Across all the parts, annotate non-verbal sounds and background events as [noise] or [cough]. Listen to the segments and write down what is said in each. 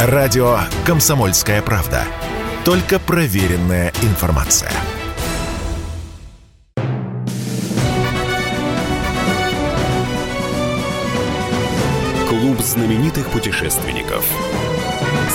Радио «Комсомольская правда». Только проверенная информация. Клуб знаменитых путешественников.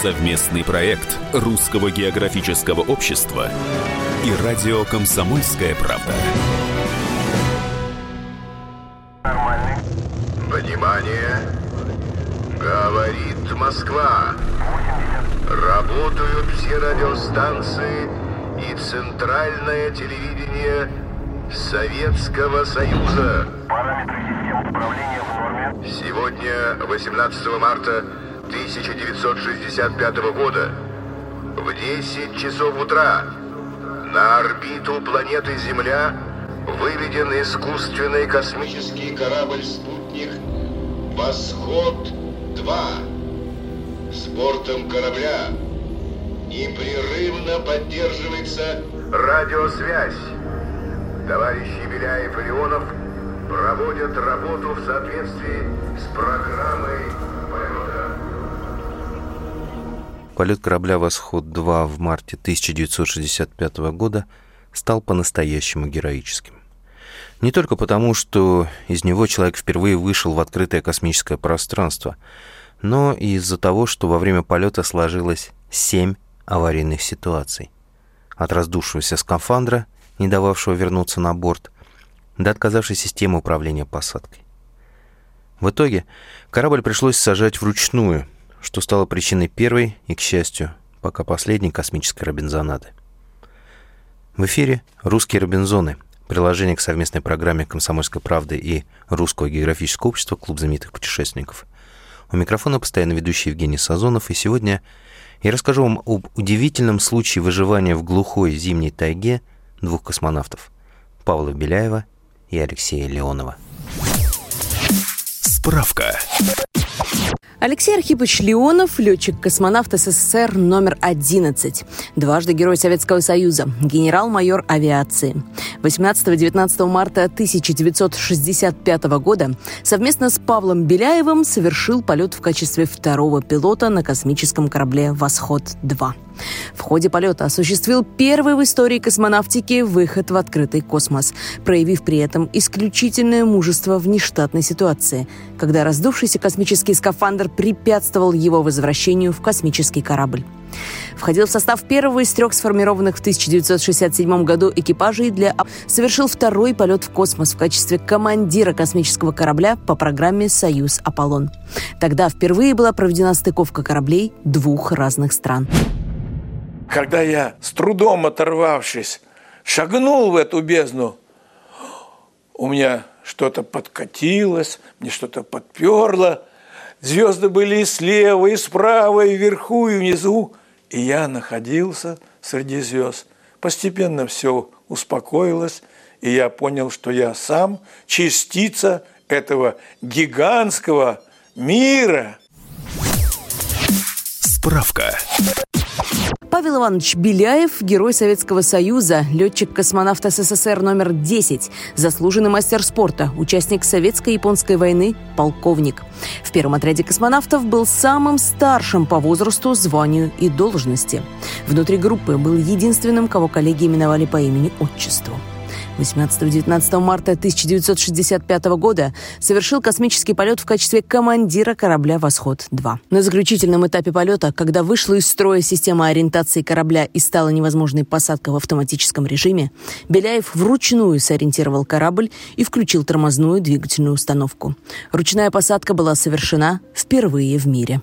Совместный проект Русского географического общества и радио «Комсомольская правда». Внимание! Говорит Москва. Работают все радиостанции и центральное телевидение Советского Союза. Параметры систем управления в норме. Сегодня, 18 марта 1965 года, в 10 часов утра, на орбиту планеты Земля выведен искусственный космический корабль-спутник «Восход-2» с бортом корабля непрерывно поддерживается радиосвязь. Товарищи Беляев и Леонов проводят работу в соответствии с программой полета. Полет корабля «Восход-2» в марте 1965 года стал по-настоящему героическим. Не только потому, что из него человек впервые вышел в открытое космическое пространство, но и из-за того, что во время полета сложилось семь аварийных ситуаций. От раздувшегося скафандра, не дававшего вернуться на борт, до отказавшей системы управления посадкой. В итоге корабль пришлось сажать вручную, что стало причиной первой и, к счастью, пока последней космической Робинзонады. В эфире «Русские Робинзоны» приложение к совместной программе «Комсомольской правды» и Русского географического общества «Клуб знаменитых путешественников». У микрофона постоянно ведущий Евгений Сазонов, и сегодня я расскажу вам об удивительном случае выживания в глухой зимней тайге двух космонавтов – Павла Беляева и Алексея Леонова. Справка. Алексей Архипович Леонов, летчик-космонавт СССР номер 11, дважды Герой Советского Союза, генерал-майор авиации. 18-19 марта 1965 года совместно с Павлом Беляевым совершил полет в качестве второго пилота на космическом корабле «Восход-2». В ходе полета осуществил первый в истории космонавтики выход в открытый космос, проявив при этом исключительное мужество в нештатной ситуации, когда раздувшийся космический скафандр препятствовал его возвращению в космический корабль. Входил в состав первого из трех сформированных в 1967 году экипажей для совершил второй полет в космос в качестве командира космического корабля по программе «Союз Аполлон». Тогда впервые была проведена стыковка кораблей двух разных стран. Когда я, с трудом оторвавшись, шагнул в эту бездну, у меня что-то подкатилось, мне что-то подперло. Звезды были и слева, и справа, и вверху, и внизу. И я находился среди звезд. Постепенно все успокоилось, и я понял, что я сам частица этого гигантского мира. Справка. Павел Иванович Беляев – герой Советского Союза, летчик-космонавт СССР номер 10, заслуженный мастер спорта, участник Советско-японской войны, полковник. В первом отряде космонавтов был самым старшим по возрасту, званию и должности. Внутри группы был единственным, кого коллеги именовали по имени-отчеству. 18-19 марта 1965 года совершил космический полет в качестве командира корабля «Восход-2». На заключительном этапе полета, когда вышла из строя система ориентации корабля и стала невозможной посадка в автоматическом режиме, Беляев вручную сориентировал корабль и включил тормозную двигательную установку. Ручная посадка была совершена впервые в мире.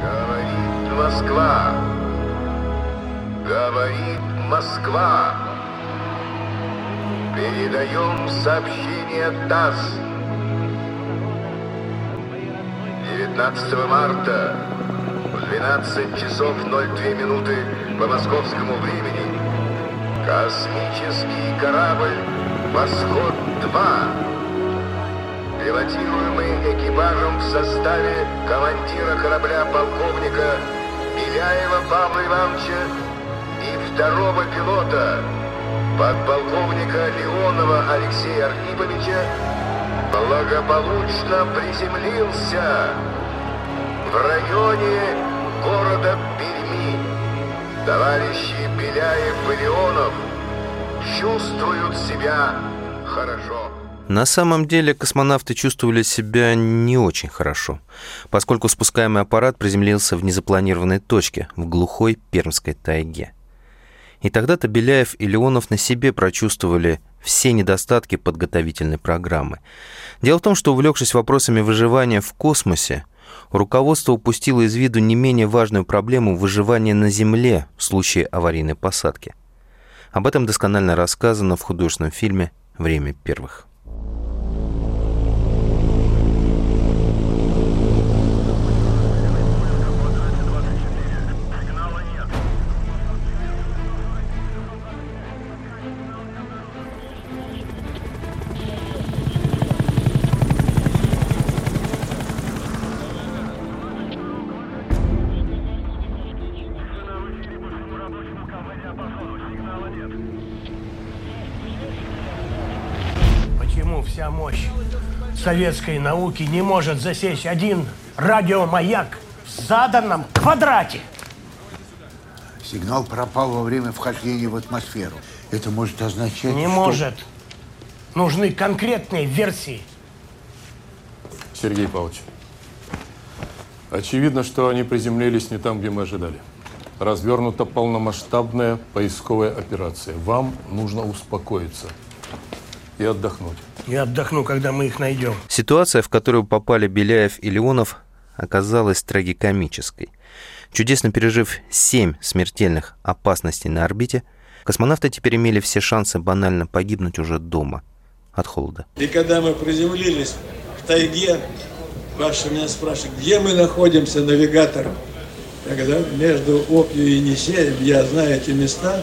Говорит Москва. Говорит Москва. Передаем сообщение ТАСС. 19 марта в 12 часов 02 минуты по московскому времени. Космический корабль «Восход-2», пилотируемый экипажем в составе командира корабля полковника Беляева Павла Ивановича и второго пилота подполковника Леонова Алексея Архиповича благополучно приземлился в районе города Перми товарищи Беляев и Леонов чувствуют себя хорошо. На самом деле космонавты чувствовали себя не очень хорошо, поскольку спускаемый аппарат приземлился в незапланированной точке, в глухой пермской тайге. И тогда-то Беляев и Леонов на себе прочувствовали все недостатки подготовительной программы. Дело в том, что, увлекшись вопросами выживания в космосе, руководство упустило из виду не менее важную проблему выживания на Земле в случае аварийной посадки. Об этом досконально рассказано в художественном фильме «Время первых». Вся мощь советской науки не может засечь один радиомаяк в заданном квадрате? Сигнал пропал во время вхождения в атмосферу. Это может означать, Не что- может. Нужны конкретные версии. Сергей Павлович, очевидно, что они приземлились не там, где мы ожидали. Развернута полномасштабная поисковая операция. Вам нужно успокоиться и отдохнуть. Я отдохну, когда мы их найдем. Ситуация, в которую попали Беляев и Леонов, оказалась трагикомической. Чудесно пережив семь смертельных опасностей на орбите, космонавты теперь имели все шансы банально погибнуть уже дома от холода. И когда мы приземлились в тайге, Паша меня спрашивает, где мы находимся, навигатор? Я говорю, «Да, между Опью и Енисеем, я знаю эти места,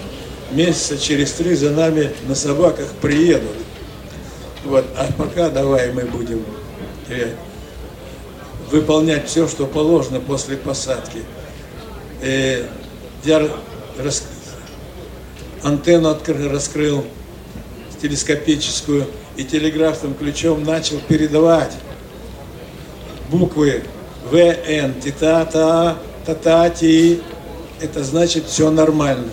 месяца через три за нами на собаках приедут. Вот, а пока давай мы будем выполнять все, что положено после посадки. Э, я рас- антенну откры- раскрыл телескопическую и телеграфным ключом начал передавать буквы ВН, тита-та, та-та-ти. Это значит все нормально.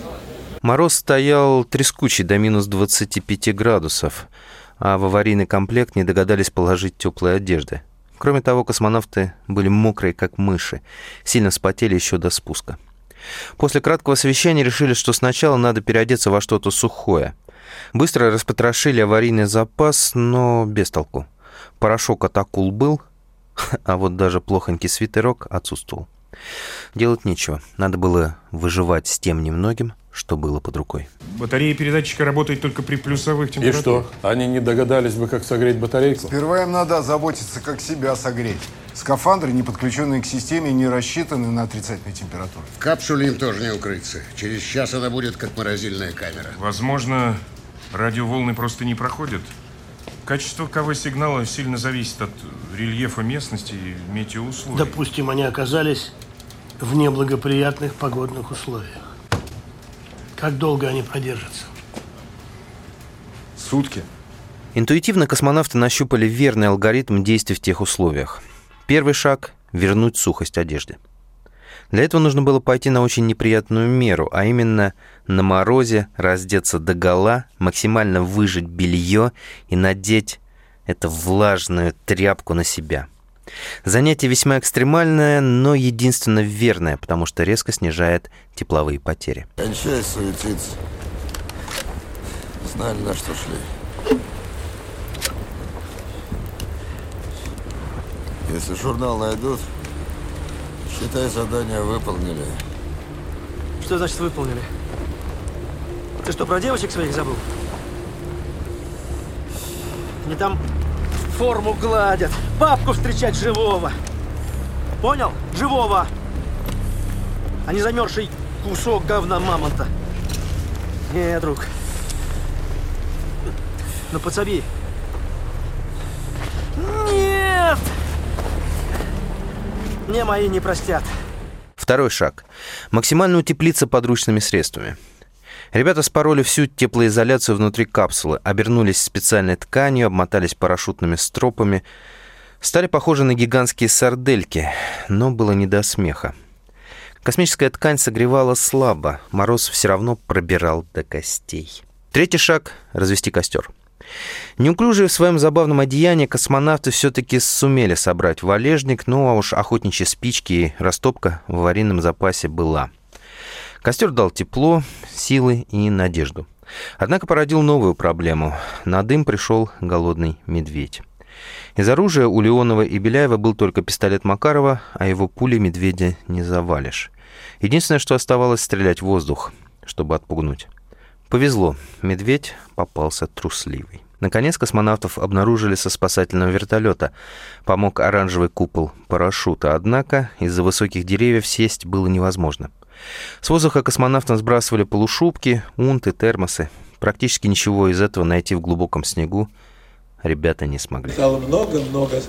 Мороз стоял трескучий до минус 25 градусов, а в аварийный комплект не догадались положить теплые одежды. Кроме того, космонавты были мокрые, как мыши, сильно вспотели еще до спуска. После краткого совещания решили, что сначала надо переодеться во что-то сухое. Быстро распотрошили аварийный запас, но без толку. Порошок от акул был, [laughs] а вот даже плохонький свитерок отсутствовал. Делать нечего, надо было выживать с тем немногим, что было под рукой. Батарея передатчика работает только при плюсовых И температурах. что, они не догадались бы, как согреть батарейку? Сперва им надо заботиться, как себя согреть. Скафандры, не подключенные к системе, не рассчитаны на отрицательную температуру. В капсуле им тоже не укрыться. Через час она будет как морозильная камера. Возможно, радиоволны просто не проходят. Качество КВ-сигнала сильно зависит от рельефа местности и метеоусловий. Допустим, они оказались в неблагоприятных погодных условиях. Как долго они продержатся? Сутки. Интуитивно космонавты нащупали верный алгоритм действий в тех условиях. Первый шаг – вернуть сухость одежде. Для этого нужно было пойти на очень неприятную меру, а именно на морозе раздеться до гола, максимально выжать белье и надеть эту влажную тряпку на себя. Занятие весьма экстремальное, но единственно верное, потому что резко снижает тепловые потери. Кончай суетиться. Знали, на что шли. Если журнал найдут, считай, задание выполнили. Что значит выполнили? Ты что, про девочек своих забыл? Они там форму гладят, бабку встречать живого. Понял? Живого. А не замерзший кусок говна мамонта. Не, друг. Ну, подсоби. Нет! Мне мои не простят. Второй шаг. Максимально утеплиться подручными средствами. Ребята спороли всю теплоизоляцию внутри капсулы, обернулись специальной тканью, обмотались парашютными стропами, стали похожи на гигантские сардельки, но было не до смеха. Космическая ткань согревала слабо, мороз все равно пробирал до костей. Третий шаг — развести костер. Неуклюжие в своем забавном одеянии космонавты все-таки сумели собрать валежник, ну а уж охотничьи спички и растопка в аварийном запасе была. Костер дал тепло, силы и надежду. Однако породил новую проблему. На дым пришел голодный медведь. Из оружия у Леонова и Беляева был только пистолет Макарова, а его пули медведя не завалишь. Единственное, что оставалось, стрелять в воздух, чтобы отпугнуть. Повезло, медведь попался трусливый. Наконец космонавтов обнаружили со спасательного вертолета. Помог оранжевый купол парашюта, однако из-за высоких деревьев сесть было невозможно. С воздуха космонавтам сбрасывали полушубки, унты, термосы. Практически ничего из этого найти в глубоком снегу ребята не смогли. Стало много-много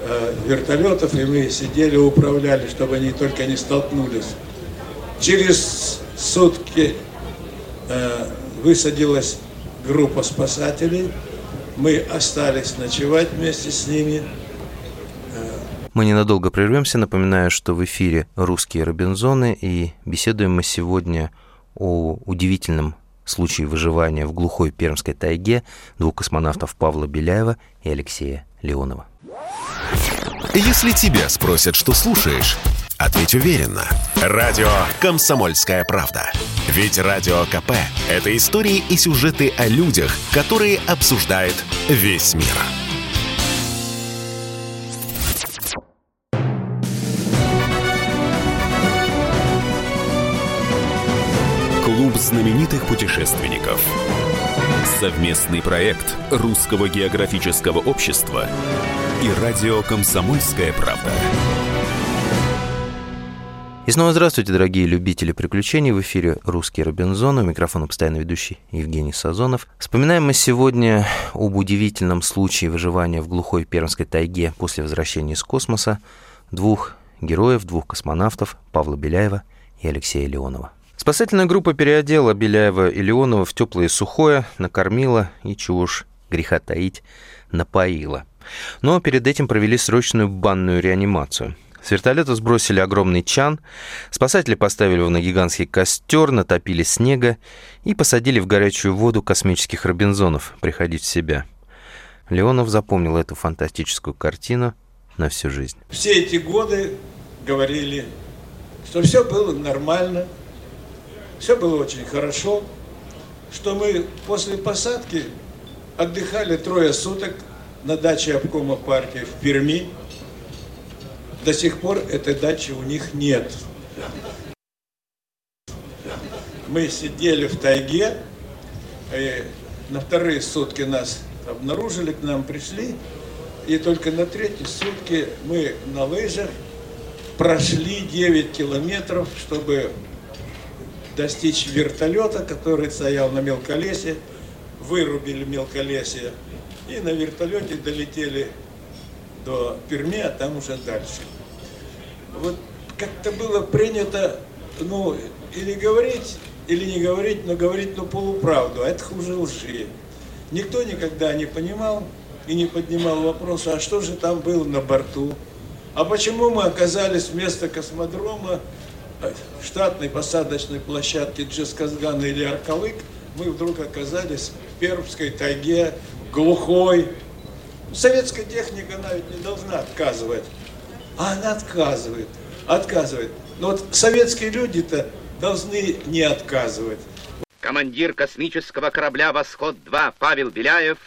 э, вертолетов, и мы сидели, управляли, чтобы они только не столкнулись. Через сутки э, высадилась группа спасателей. Мы остались ночевать вместе с ними. Мы ненадолго прервемся. Напоминаю, что в эфире «Русские Робинзоны» и беседуем мы сегодня о удивительном случае выживания в глухой пермской тайге двух космонавтов Павла Беляева и Алексея Леонова. Если тебя спросят, что слушаешь, ответь уверенно. Радио «Комсомольская правда». Ведь Радио КП – это истории и сюжеты о людях, которые обсуждает весь мир. Знаменитых путешественников. Совместный проект Русского географического общества и радио «Комсомольская правда». И снова здравствуйте, дорогие любители приключений. В эфире «Русский Робинзон». У микрофона постоянно ведущий Евгений Сазонов. Вспоминаем мы сегодня об удивительном случае выживания в глухой пермской тайге после возвращения из космоса двух героев, двух космонавтов Павла Беляева и Алексея Леонова. Спасательная группа переодела Беляева и Леонова в теплое и сухое, накормила и, чего уж греха таить, напоила. Но перед этим провели срочную банную реанимацию. С вертолета сбросили огромный чан, спасатели поставили его на гигантский костер, натопили снега и посадили в горячую воду космических робинзонов приходить в себя. Леонов запомнил эту фантастическую картину на всю жизнь. Все эти годы говорили, что все было нормально, все было очень хорошо, что мы после посадки отдыхали трое суток на даче обкома партии в Перми. До сих пор этой дачи у них нет. Мы сидели в тайге, и на вторые сутки нас обнаружили, к нам пришли, и только на третьи сутки мы на лыжах прошли 9 километров, чтобы достичь вертолета, который стоял на мелколесье, вырубили мелколесье и на вертолете долетели до Перми, а там уже дальше. Вот как-то было принято, ну, или говорить, или не говорить, но говорить, ну, полуправду, а это хуже лжи. Никто никогда не понимал и не поднимал вопроса, а что же там было на борту, а почему мы оказались вместо космодрома штатной посадочной площадки Джесказгана или Аркалык, мы вдруг оказались в Пермской тайге, глухой. Советская техника она ведь не должна отказывать. А она отказывает, отказывает. Но вот советские люди-то должны не отказывать. Командир космического корабля «Восход-2» Павел Беляев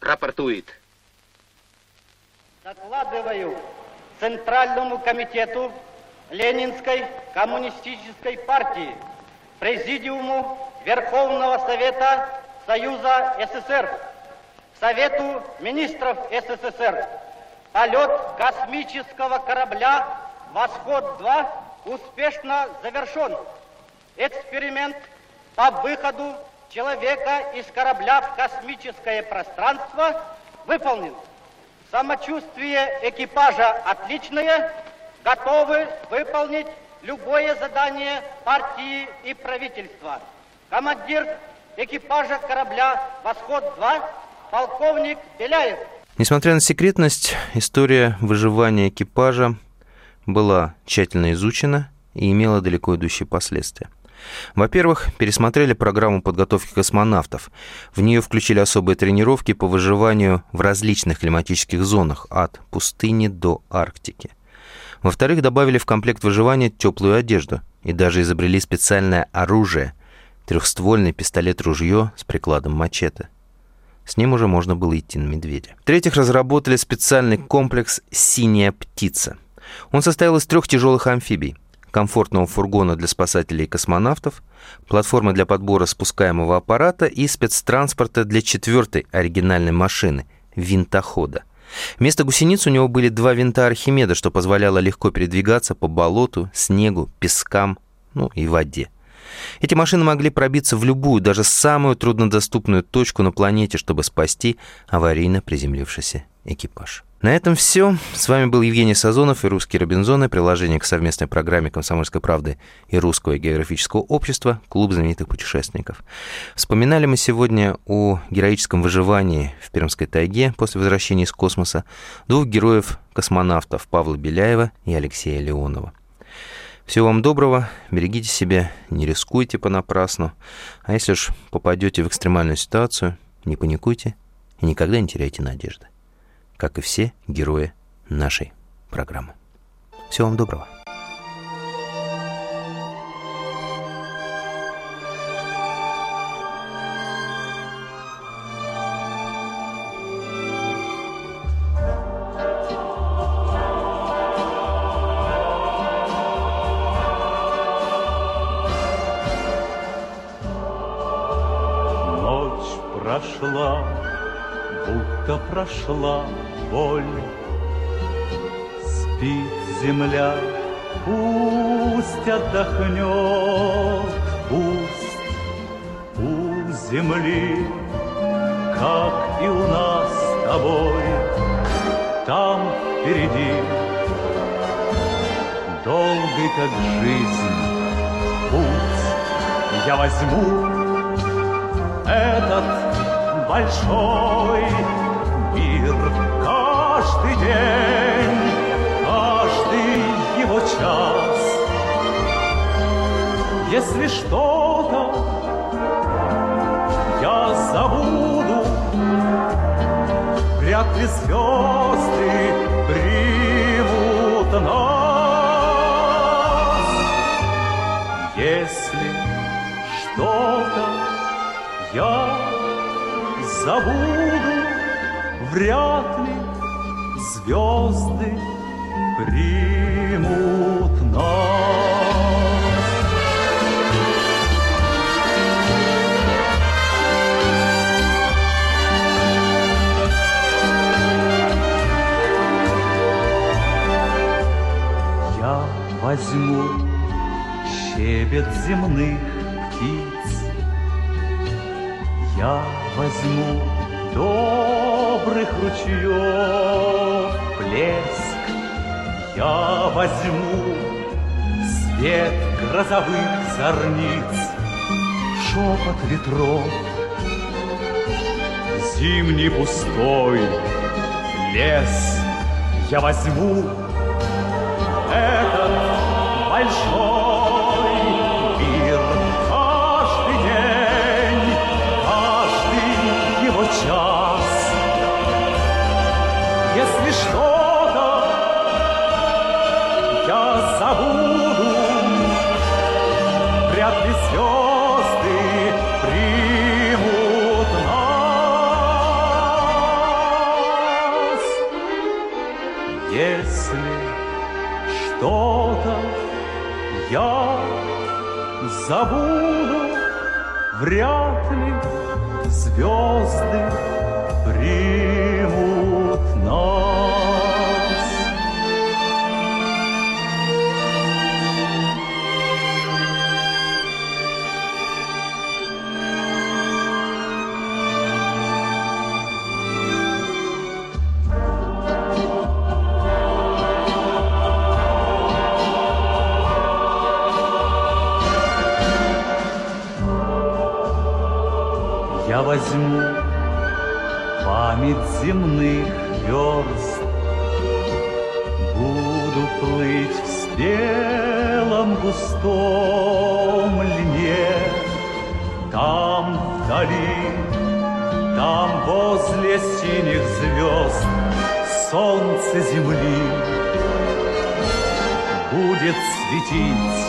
рапортует. Докладываю Центральному комитету Ленинской коммунистической партии, Президиуму Верховного Совета Союза СССР, Совету министров СССР. Полет космического корабля «Восход-2» успешно завершен. Эксперимент по выходу человека из корабля в космическое пространство выполнен. Самочувствие экипажа отличное, готовы выполнить любое задание партии и правительства. Командир экипажа корабля «Восход-2» полковник Беляев. Несмотря на секретность, история выживания экипажа была тщательно изучена и имело далеко идущие последствия. Во-первых, пересмотрели программу подготовки космонавтов. В нее включили особые тренировки по выживанию в различных климатических зонах, от пустыни до Арктики. Во-вторых, добавили в комплект выживания теплую одежду и даже изобрели специальное оружие – трехствольный пистолет-ружье с прикладом мачете. С ним уже можно было идти на медведя. В-третьих, разработали специальный комплекс «Синяя птица». Он состоял из трех тяжелых амфибий комфортного фургона для спасателей и космонавтов, платформы для подбора спускаемого аппарата и спецтранспорта для четвертой оригинальной машины – винтохода. Вместо гусениц у него были два винта Архимеда, что позволяло легко передвигаться по болоту, снегу, пескам, ну и воде. Эти машины могли пробиться в любую, даже самую труднодоступную точку на планете, чтобы спасти аварийно приземлившийся экипаж. На этом все. С вами был Евгений Сазонов и «Русские Робинзоны», приложение к совместной программе «Комсомольской правды» и Русского географического общества «Клуб знаменитых путешественников». Вспоминали мы сегодня о героическом выживании в Пермской тайге после возвращения из космоса двух героев-космонавтов Павла Беляева и Алексея Леонова. Всего вам доброго, берегите себя, не рискуйте понапрасну. А если уж попадете в экстремальную ситуацию, не паникуйте и никогда не теряйте надежды как и все герои нашей программы. Всего вам доброго. Прошла, будто прошла боль. Спит земля, пусть отдохнет, пусть у земли, как и у нас с тобой, там впереди долгий как жизнь путь я возьму этот большой мир каждый день, каждый его час. Если что-то я забуду, вряд ли звезды примут нас. Если что-то я забуду, вряд ли звезды примут нас. Я возьму щебет земных птиц, я возьму добрых ручьев плеск. Я возьму свет грозовых зорниц, шепот ветров, зимний пустой лес. Я возьму забуду, вряд ли звезды примут нас. Возьму память земных верст, Буду плыть в спелом густом льне, там вдали, там возле синих звезд солнце земли будет светить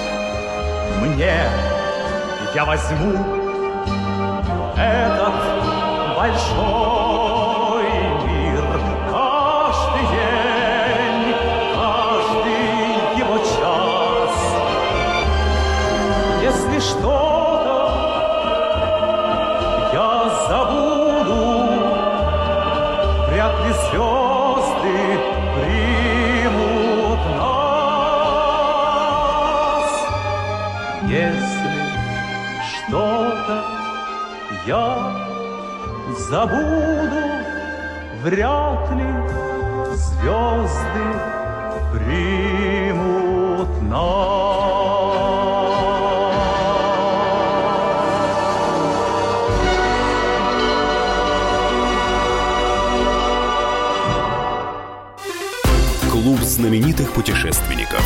мне. Я возьму этот большой мир каждый день, каждый его час. Если что-то я забуду, вряд ли звезды забуду, вряд ли звезды примут Клуб знаменитых путешественников.